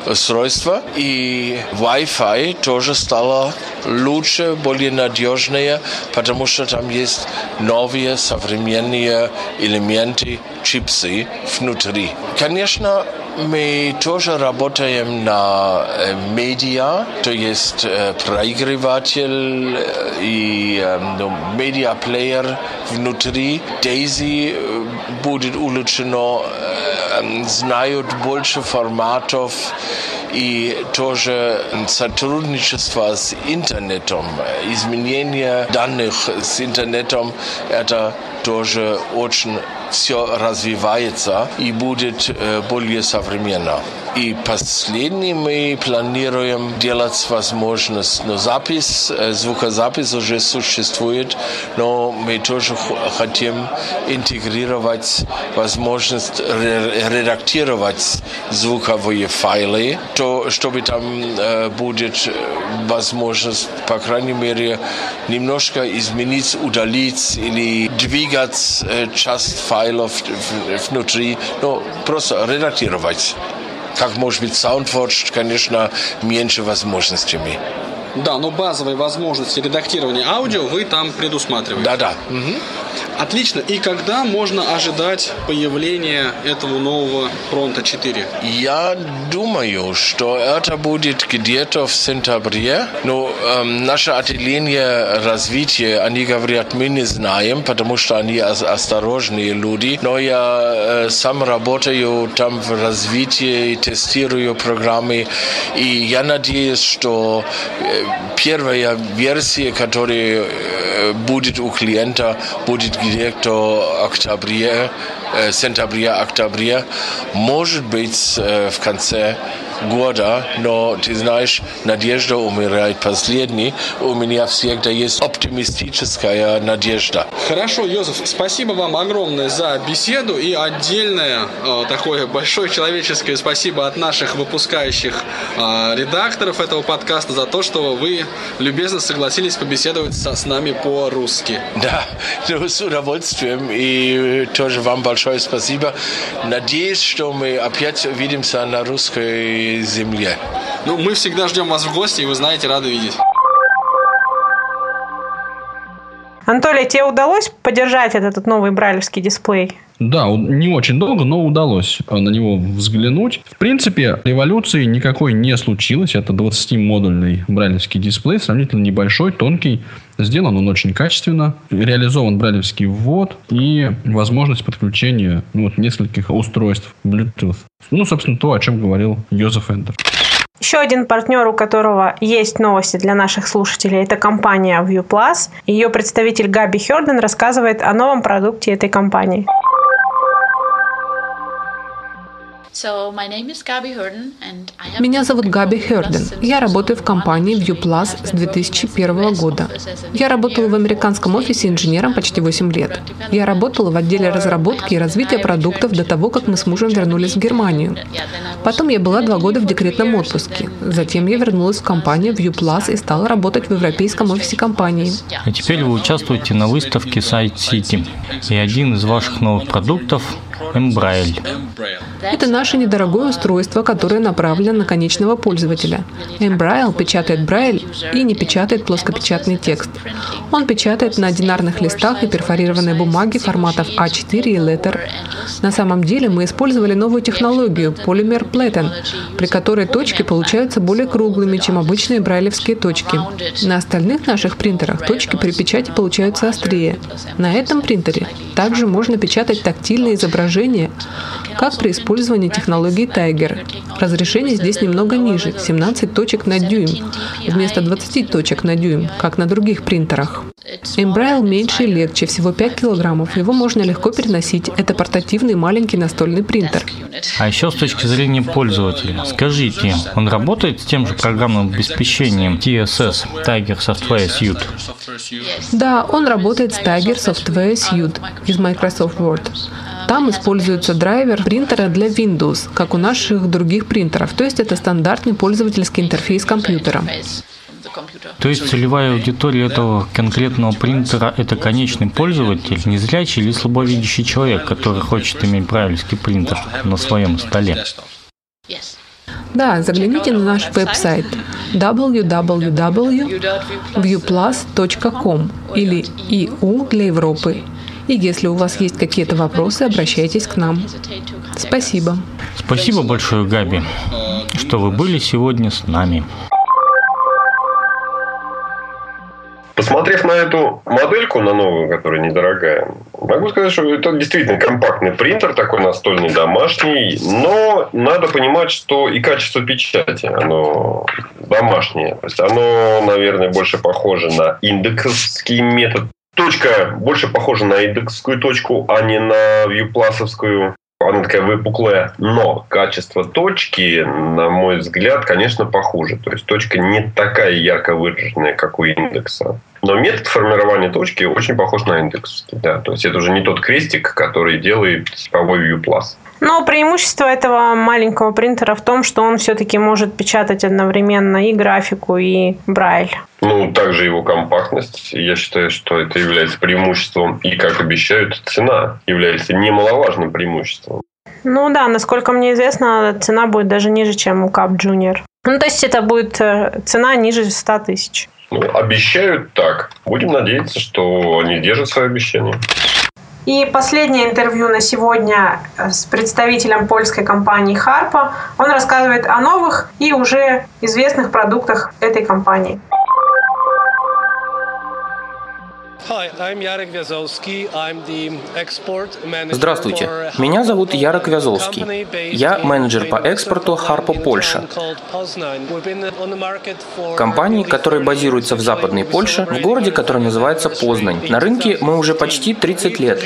устройств. И Wi-Fi тоже стало лучше, более надежнее, потому что там есть новые современные элементы, чипсы внутри. Конечно, мы тоже работаем на медиа, то есть проигрыватель и ну, медиаплеер внутри. Daisy будет улучшено, знают больше форматов и тоже сотрудничество с интернетом, изменение данных с интернетом, это тоже очень все развивается и будет более современно. И последний мы планируем делать возможность, но запись, звукозапись уже существует, но мы тоже хотим интегрировать возможность редактировать звуковые файлы, то чтобы там будет возможность, по крайней мере, немножко изменить, удалить или двигать часть файлов внутри, но просто редактировать как может быть SoundForge, конечно, меньше возможностями. Да, но базовые возможности редактирования аудио вы там предусматриваете. Да, да. Угу. Отлично. И когда можно ожидать появления этого нового Пронта 4? Я думаю, что это будет где-то в сентябре. Но эм, наше отделение развития, они говорят, мы не знаем, потому что они осторожные люди. Но я э, сам работаю там в развитии, тестирую программы. И я надеюсь, что э, первая версия, которая будет у клиента, будет где-то октябре сентября-октября, может быть, в конце года, но ты знаешь, надежда умирает последней. У меня всегда есть оптимистическая надежда. Хорошо, Йозеф, спасибо вам огромное за беседу и отдельное э, такое большое человеческое спасибо от наших выпускающих э, редакторов этого подкаста за то, что вы любезно согласились побеседовать со, с нами по-русски. Да, ну, с удовольствием и тоже вам большое спасибо. Надеюсь, что мы опять увидимся на русской земле. Ну, мы всегда ждем вас в гости, и вы знаете, рады видеть. Анатолий, тебе удалось поддержать этот новый брайлевский дисплей? Да, не очень долго, но удалось на него взглянуть. В принципе, революции никакой не случилось. Это 20-модульный брайлевский дисплей, сравнительно небольшой, тонкий. Сделан он очень качественно. Реализован брайлевский ввод и возможность подключения ну, вот, нескольких устройств Bluetooth. Ну, собственно, то, о чем говорил Йозеф Эндер. Еще один партнер, у которого есть новости для наших слушателей, это компания ViewPlus. Ее представитель Габи Херден рассказывает о новом продукте этой компании. Меня зовут Габи Херден. Я работаю в компании ViewPlus с 2001 года. Я работала в американском офисе инженером почти 8 лет. Я работала в отделе разработки и развития продуктов до того, как мы с мужем вернулись в Германию. Потом я была два года в декретном отпуске. Затем я вернулась в компанию ViewPlus и стала работать в европейском офисе компании. А теперь вы участвуете на выставке Site City. И один из ваших новых продуктов Эмбрайль. Это наше недорогое устройство, которое направлено на конечного пользователя. Эмбрайл печатает Брайль и не печатает плоскопечатный текст. Он печатает на одинарных листах и перфорированной бумаге форматов А4 и Letter. На самом деле мы использовали новую технологию Polymer Platen, при которой точки получаются более круглыми, чем обычные брайлевские точки. На остальных наших принтерах точки при печати получаются острее. На этом принтере также можно печатать тактильные изображения, как при использовании технологии Tiger. Разрешение здесь немного ниже – 17 точек на дюйм, вместо 20 точек на дюйм, как на других принтерах. Эмбрайл меньше и легче, всего 5 килограммов. Его можно легко переносить. Это портативный маленький настольный принтер. А еще с точки зрения пользователя, скажите, он работает с тем же программным обеспечением TSS, Tiger Software Suite? Да, он работает с Tiger Software Suite из Microsoft Word. Там используется драйвер принтера для Windows, как у наших других принтеров, то есть это стандартный пользовательский интерфейс компьютера. То есть целевая аудитория этого конкретного принтера – это конечный пользователь, незрячий или слабовидящий человек, который хочет иметь брайлевский принтер на своем столе. Да, загляните на наш веб-сайт www.viewplus.com или EU для Европы. И если у вас есть какие-то вопросы, обращайтесь к нам. Спасибо. Спасибо большое, Габи, что вы были сегодня с нами. Посмотрев на эту модельку, на новую, которая недорогая, могу сказать, что это действительно компактный принтер, такой настольный, домашний, но надо понимать, что и качество печати, оно домашнее. То есть оно, наверное, больше похоже на индексовский метод. Точка больше похожа на индексскую точку, а не на вьюпласовскую она такая выпуклая, но качество точки, на мой взгляд, конечно, похуже. То есть точка не такая ярко выраженная, как у индекса. Но метод формирования точки очень похож на индексский. Да. То есть это уже не тот крестик, который делает цифровой ViewPlus. Но преимущество этого маленького принтера в том, что он все-таки может печатать одновременно и графику, и брайль. Ну, также его компактность. Я считаю, что это является преимуществом. И, как обещают, цена является немаловажным преимуществом. Ну да, насколько мне известно, цена будет даже ниже, чем у Cup Junior. Ну, то есть это будет э, цена ниже 100 тысяч. Ну, обещают так. Будем надеяться, что они держат свои обещания. И последнее интервью на сегодня с представителем польской компании Harpo. Он рассказывает о новых и уже известных продуктах этой компании. Здравствуйте, меня зовут Ярок Вязовский. Я менеджер по экспорту Харпо Польша. Компании, которая базируется в Западной Польше, в городе, который называется Познань. На рынке мы уже почти 30 лет.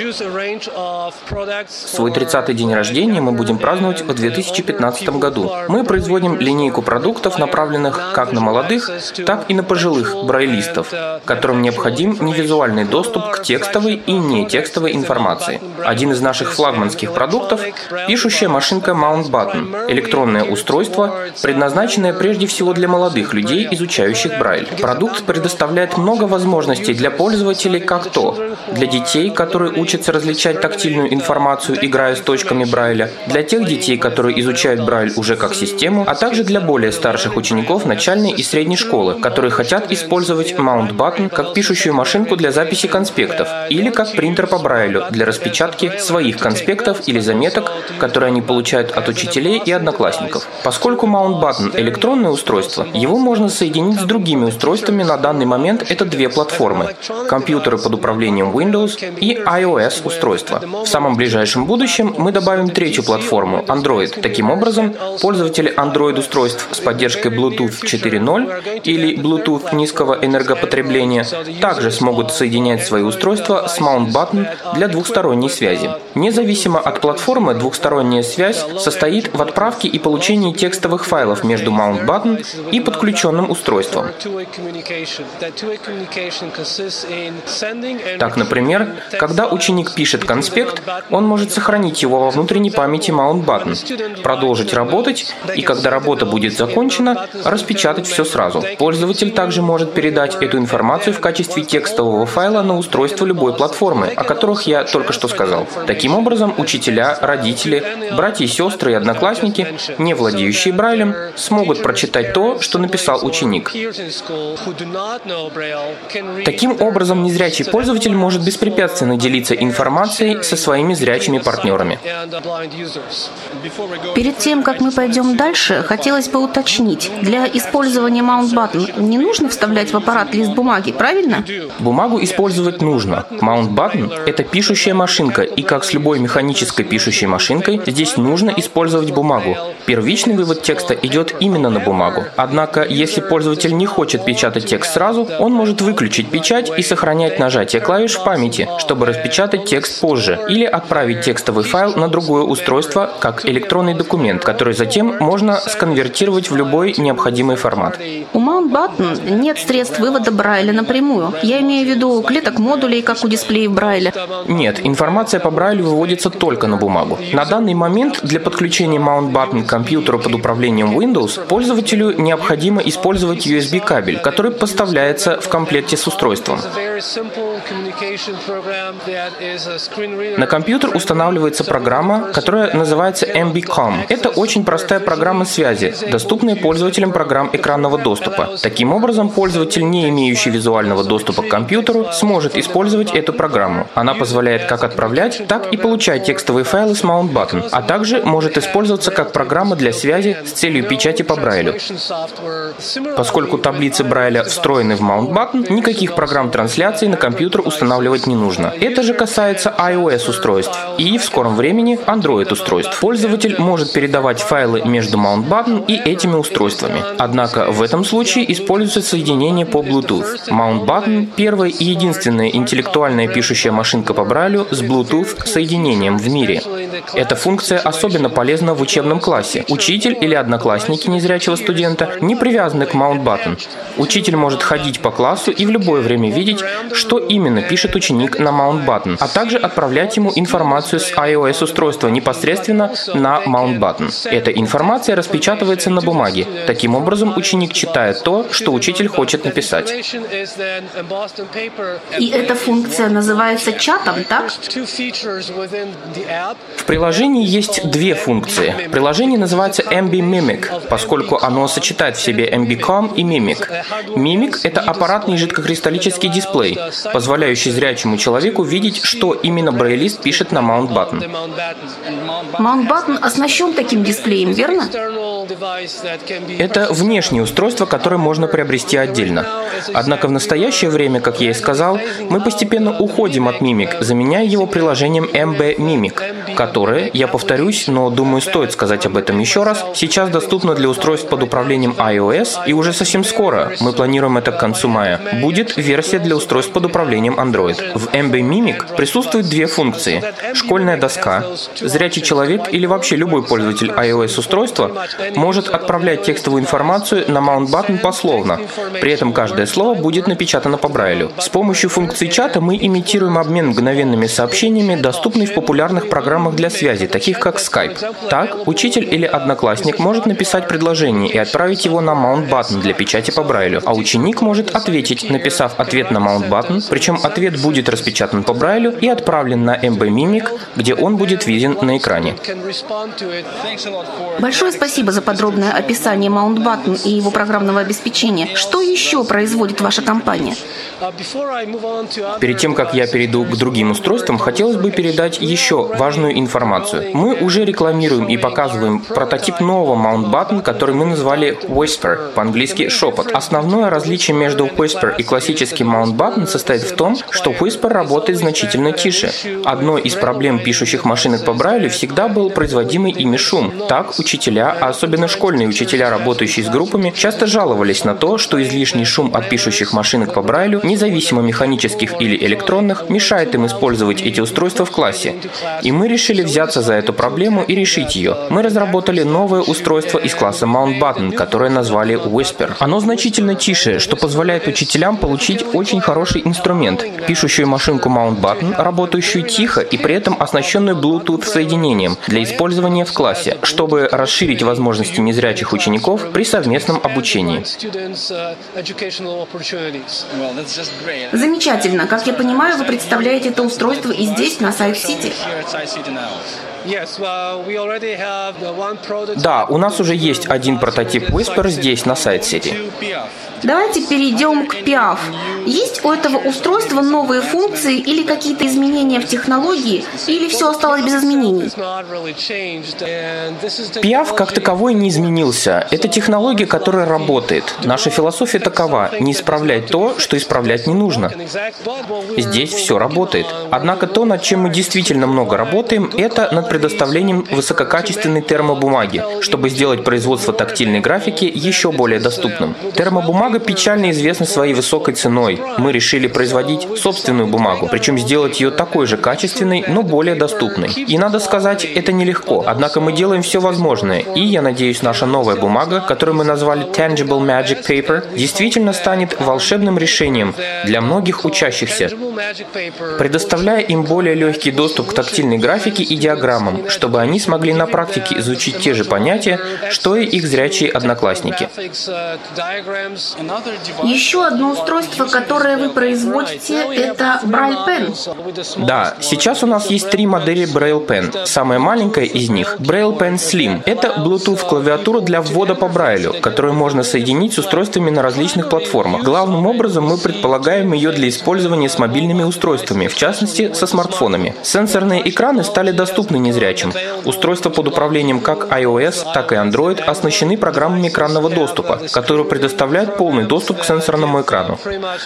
Свой 30-й день рождения мы будем праздновать в 2015 году. Мы производим линейку продуктов, направленных как на молодых, так и на пожилых брайлистов, которым необходим невизуальный доступ к текстовой и нетекстовой информации. Один из наших флагманских продуктов – пишущая машинка Mount Button, электронное устройство, предназначенное прежде всего для молодых людей, изучающих Брайль. Продукт предоставляет много возможностей для пользователей как то для детей, которые учатся различать тактильную информацию, играя с точками Брайля, для тех детей, которые изучают Брайль уже как систему, а также для более старших учеников начальной и средней школы, которые хотят использовать Mount Button как пишущую машинку для записи конспектов или как принтер по Брайлю для распечатки своих конспектов или заметок, которые они получают от учителей и одноклассников. Поскольку Mount Button – электронное устройство, его можно соединить с другими устройствами на данный момент это две платформы – компьютеры под управлением Windows и iOS устройства. В самом ближайшем будущем мы добавим третью платформу – Android. Таким образом, пользователи Android-устройств с поддержкой Bluetooth 4.0 или Bluetooth низкого энергопотребления также смогут соединять свои устройства с Mount Button для двухсторонней связи. Независимо от платформы, двухсторонняя связь состоит в отправке и получении текстовых файлов между Mount Button и подключенным устройством. Так, например, когда ученик пишет конспект, он может сохранить его во внутренней памяти Mount Button, продолжить работать и, когда работа будет закончена, распечатать все сразу. Пользователь также может передать эту информацию в качестве текстового файла на устройство любой платформы, о которых я только что сказал. Таким образом, учителя, родители, братья и сестры и одноклассники, не владеющие Брайлем, смогут прочитать то, что написал ученик. Таким образом, незрячий пользователь может беспрепятственно делиться информацией со своими зрячими партнерами. Перед тем, как мы пойдем дальше, хотелось бы уточнить. Для использования Mount Button не нужно вставлять в аппарат лист бумаги, правильно? Бумагу использовать нужно. Mount Button – это пишущая машинка, и как с любой механической пишущей машинкой, здесь нужно использовать бумагу. Первичный вывод текста идет именно на бумагу. Однако, если пользователь не хочет печатать текст сразу, он может выключить печать и сохранять нажатие клавиш в памяти, чтобы распечатать текст позже, или отправить текстовый файл на другое устройство как электронный документ, который затем можно сконвертировать в любой необходимый формат. У Mount Button нет средств вывода Брайля напрямую. Я имею в виду клеток модулей, как у дисплеев Брайля. Нет, информация по Брайлю выводится только на бумагу. На данный момент для подключения Mount Button к компьютеру под управлением Windows пользователю необходимо использовать USB-кабель, который поставляется в комплекте с устройством. На компьютер устанавливается программа, которая называется MBCOM. Это очень простая программа связи, доступная пользователям программ экранного доступа. Таким образом, пользователь, не имеющий визуального доступа к компьютеру, сможет использовать эту программу. Она позволяет как отправлять, так и получать текстовые файлы с Mount Button, а также может использоваться как программа для связи с целью печати по Брайлю. Поскольку таблицы Брайля встроены в Mount Button, никаких программ трансляции на компьютер устанавливать не нужно. Это же касается iOS-устройств и в скором времени Android-устройств. Пользователь может передавать файлы между Mount Button и этими устройствами. Однако в этом случае используется соединение по Bluetooth. Mount Button – первая и единственная интеллектуальная пишущая машинка по Брайлю с Bluetooth соединением в мире. Эта функция особенно полезна в учебном классе. Учитель или одноклассники незрячего студента не привязаны к Mount Button. Учитель может ходить по классу и в любое время видеть, что именно пишет ученик на Mount Button, а также отправлять ему информацию с iOS-устройства непосредственно на Mount Button. Эта информация распечатывается на бумаге. Таким образом, ученик читает то, что учитель хочет написать. И эта функция называется чатом, так? В приложении есть две функции. Приложение называется MB Mimic, поскольку оно сочетает в себе MBCom и Mimic. Mimic — это аппаратный жидкокристаллический дисплей, функцией, позволяющей зрячему человеку видеть, что именно брайлист пишет на Mount Button. Mount Button оснащен таким дисплеем, верно? Это внешнее устройство, которое можно приобрести отдельно. Однако в настоящее время, как я и сказал, мы постепенно уходим от Mimic, заменяя его приложением MB Mimic, которое, я повторюсь, но думаю, стоит сказать об этом еще раз, сейчас доступно для устройств под управлением iOS, и уже совсем скоро, мы планируем это к концу мая, будет версия для устройств под управлением Android. В MB Mimic присутствуют две функции. Школьная доска. Зрячий человек или вообще любой пользователь iOS-устройства может отправлять текстовую информацию на Mount Button пословно. При этом каждое слово будет напечатано по Брайлю. С помощью функции чата мы имитируем обмен мгновенными сообщениями, доступный в популярных программах для связи, таких как Skype. Так, учитель или одноклассник может написать предложение и отправить его на Mount Button для печати по Брайлю, а ученик может ответить, написав ответ на Mount Button, причем ответ будет распечатан по Брайлю и отправлен на MB Mimic, где он будет виден на экране. Большое спасибо за подробное описание Mount Button и его программного обеспечения. Что еще производит ваша компания? Перед тем, как я перейду к другим устройствам, хотелось бы передать еще важную информацию. Мы уже рекламируем и показываем прототип нового Mount Button, который мы назвали Whisper, по-английски шепот. Основное различие между Whisper и классическим Mount Button состоит в том, что Whisper работает значительно тише. Одной из проблем пишущих машинок по Брайлю всегда был производимый ими шум. Так, учителя, а особенно школьные учителя, работающие с группами, часто жаловались на то, что излишний шум от пишущих машинок по Брайлю независимо механических или электронных, мешает им использовать эти устройства в классе. И мы решили взяться за эту проблему и решить ее. Мы разработали новое устройство из класса Mount Button, которое назвали Whisper. Оно значительно тише, что позволяет учителям получить очень хороший инструмент, пишущую машинку Mount Button, работающую тихо и при этом оснащенную Bluetooth соединением для использования в классе, чтобы расширить возможности незрячих учеников при совместном обучении. Замечательно. Как я понимаю, вы представляете это устройство и здесь, на сайт-сити. something. Да, у нас уже есть один прототип Whisper здесь, на сайт-сети. Давайте перейдем к PIAF. Есть у этого устройства новые функции или какие-то изменения в технологии, или все осталось без изменений? PIAF как таковой не изменился. Это технология, которая работает. Наша философия такова – не исправлять то, что исправлять не нужно. Здесь все работает. Однако то, над чем мы действительно много работаем, это над предоставлением высококачественной термобумаги, чтобы сделать производство тактильной графики еще более доступным. Термобумага Бумага печально известна своей высокой ценой. Мы решили производить собственную бумагу, причем сделать ее такой же качественной, но более доступной. И надо сказать, это нелегко. Однако мы делаем все возможное. И, я надеюсь, наша новая бумага, которую мы назвали Tangible Magic Paper, действительно станет волшебным решением для многих учащихся, предоставляя им более легкий доступ к тактильной графике и диаграммам, чтобы они смогли на практике изучить те же понятия, что и их зрячие одноклассники. Еще одно устройство, которое вы производите, это Braille Pen. Да, сейчас у нас есть три модели Braille Pen. Самая маленькая из них – Braille Pen Slim. Это Bluetooth-клавиатура для ввода по Брайлю, которую можно соединить с устройствами на различных платформах. Главным образом мы предполагаем ее для использования с мобильными устройствами, в частности, со смартфонами. Сенсорные экраны стали доступны незрячим. Устройства под управлением как iOS, так и Android оснащены программами экранного доступа, которые предоставляют пол полный доступ к сенсорному экрану.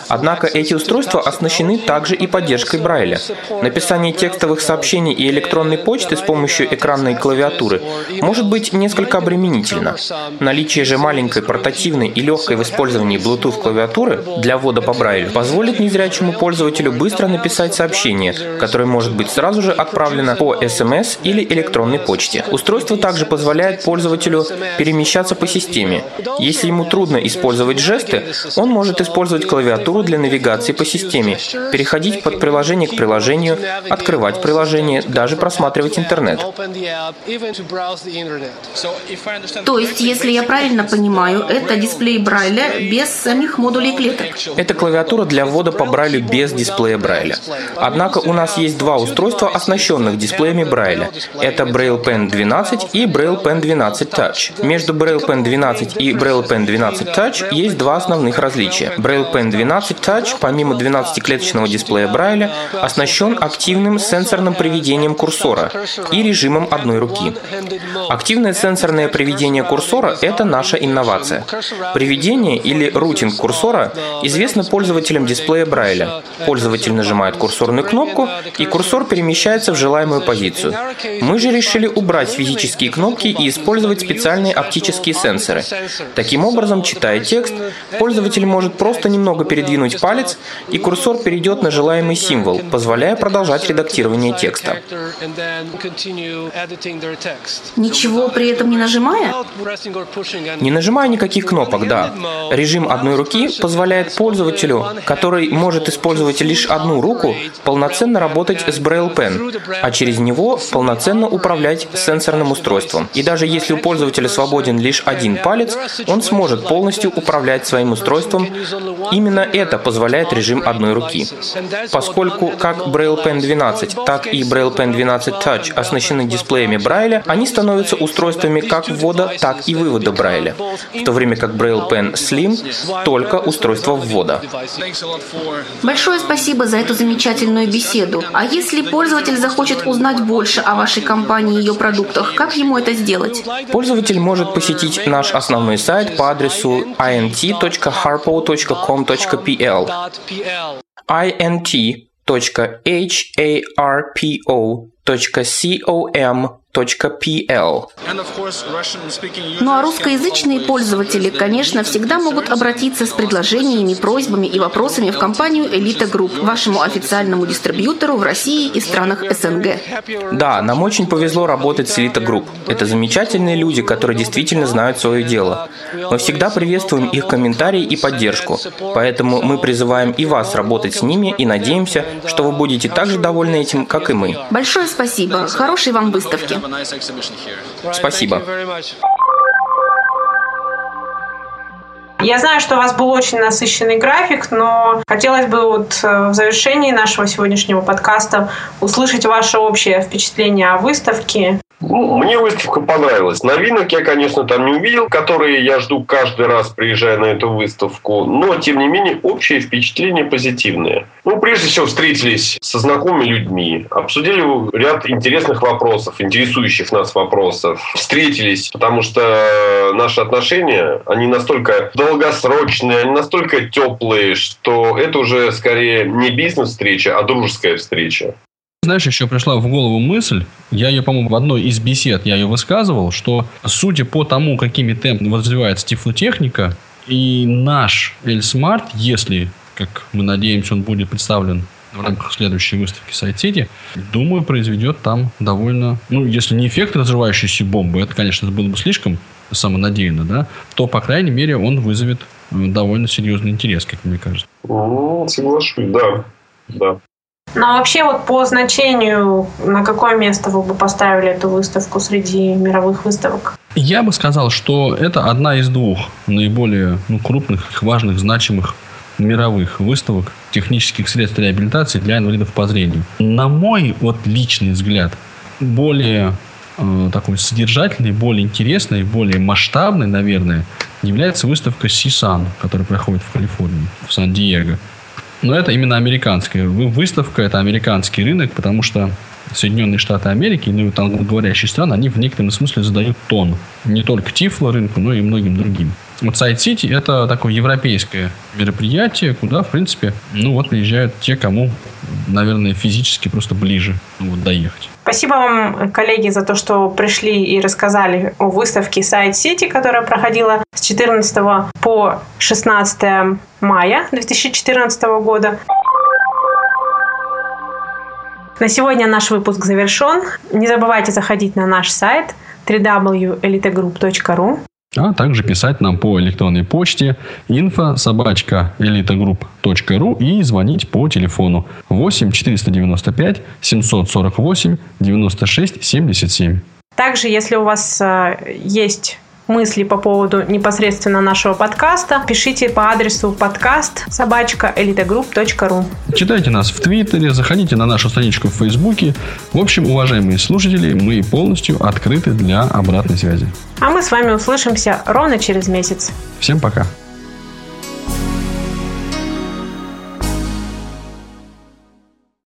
Однако эти устройства оснащены также и поддержкой Брайля. Написание текстовых сообщений и электронной почты с помощью экранной клавиатуры может быть несколько обременительно. Наличие же маленькой, портативной и легкой в использовании Bluetooth клавиатуры для ввода по Брайлю позволит незрячему пользователю быстро написать сообщение, которое может быть сразу же отправлено по SMS или электронной почте. Устройство также позволяет пользователю перемещаться по системе. Если ему трудно использовать жест, жесты, он может использовать клавиатуру для навигации по системе, переходить под приложение к приложению, открывать приложение, даже просматривать интернет. То есть, если я правильно понимаю, это дисплей Брайля без самих модулей клеток? Это клавиатура для ввода по Брайлю без дисплея Брайля. Однако у нас есть два устройства, оснащенных дисплеями Брайля. Брайля. Это Braille Pen 12 и Braille Pen 12 Touch. Между Braille Pen 12 и Braille Pen 12 Touch есть два основных различия. Braille Pen 12 Touch, помимо 12-клеточного дисплея Брайля, оснащен активным сенсорным приведением курсора и режимом одной руки. Активное сенсорное приведение курсора – это наша инновация. Приведение или рутинг курсора известно пользователям дисплея Брайля. Пользователь нажимает курсорную кнопку, и курсор перемещается в желаемую позицию. Мы же решили убрать физические кнопки и использовать специальные оптические сенсоры. Таким образом, читая текст, пользователь может просто немного передвинуть палец, и курсор перейдет на желаемый символ, позволяя продолжать редактирование текста. Ничего при этом не нажимая? Не нажимая никаких кнопок, да. Режим одной руки позволяет пользователю, который может использовать лишь одну руку, полноценно работать с Braille Pen, а через него полноценно управлять сенсорным устройством. И даже если у пользователя свободен лишь один палец, он сможет полностью управлять своим устройством. Именно это позволяет режим одной руки. Поскольку как Braille Pen 12, так и Braille Pen 12 Touch оснащены дисплеями Брайля, они становятся устройствами как ввода, так и вывода Брайля, в то время как Braille Pen Slim только устройство ввода. Большое спасибо за эту замечательную беседу. А если пользователь захочет узнать больше о вашей компании и ее продуктах, как ему это сделать? Pользователь может посетить наш основной сайт по адресу int.harpo.com.pl int.harpo.com .pl. Ну а русскоязычные пользователи, конечно, всегда могут обратиться с предложениями, просьбами и вопросами в компанию Elite Group, вашему официальному дистрибьютору в России и странах СНГ. Да, нам очень повезло работать с Elite Group. Это замечательные люди, которые действительно знают свое дело. Мы всегда приветствуем их комментарии и поддержку, поэтому мы призываем и вас работать с ними и надеемся, что вы будете так же довольны этим, как и мы. Большое спасибо. Хорошей вам выставки. Спасибо. Я знаю, что у вас был очень насыщенный график, но хотелось бы вот э, в завершении нашего сегодняшнего подкаста услышать ваше общее впечатление о выставке. Ну, мне выставка понравилась. Новинок я, конечно, там не увидел, которые я жду каждый раз, приезжая на эту выставку. Но, тем не менее, общее впечатление позитивное. Ну, прежде всего, встретились со знакомыми людьми, обсудили ряд интересных вопросов, интересующих нас вопросов. Встретились, потому что наши отношения, они настолько долгосрочные, они настолько теплые, что это уже скорее не бизнес-встреча, а дружеская встреча. Знаешь, еще пришла в голову мысль, я ее, по-моему, в одной из бесед я ее высказывал, что судя по тому, какими темпами развивается тифлотехника, и наш Эльсмарт, если, как мы надеемся, он будет представлен в рамках следующей выставки Сайт-Сити, думаю, произведет там довольно, ну, если не эффект разрывающейся бомбы, это, конечно, было бы слишком самонадеянно, да, то, по крайней мере, он вызовет довольно серьезный интерес, как мне кажется. Ну, соглашусь, да. Да. Ну а вообще вот по значению, на какое место вы бы поставили эту выставку среди мировых выставок? Я бы сказал, что это одна из двух наиболее ну, крупных, важных, значимых мировых выставок технических средств реабилитации для инвалидов по зрению. На мой вот личный взгляд, более э, такой содержательный, более интересный, более масштабный, наверное, является выставка CSUN, которая проходит в Калифорнии, в Сан-Диего. Но это именно американская выставка, это американский рынок, потому что Соединенные Штаты Америки, ну, там говорящие страны, они в некотором смысле задают тон. Не только Тифло рынку, но и многим другим. Вот Сайт Сити – это такое европейское мероприятие, куда, в принципе, ну вот приезжают те, кому, наверное, физически просто ближе ну, вот, доехать. Спасибо вам, коллеги, за то, что пришли и рассказали о выставке Сайт Сити, которая проходила с 14 по 16 мая 2014 года. На сегодня наш выпуск завершен. Не забывайте заходить на наш сайт www.elitegroup.ru а также писать нам по электронной почте info собачка elitogroup.ru и звонить по телефону 8 495 748 96 77. Также, если у вас э, есть мысли по поводу непосредственно нашего подкаста, пишите по адресу подкаст собачка элитагрупп.ру. Читайте нас в Твиттере, заходите на нашу страничку в Фейсбуке. В общем, уважаемые слушатели, мы полностью открыты для обратной связи. А мы с вами услышимся ровно через месяц. Всем пока.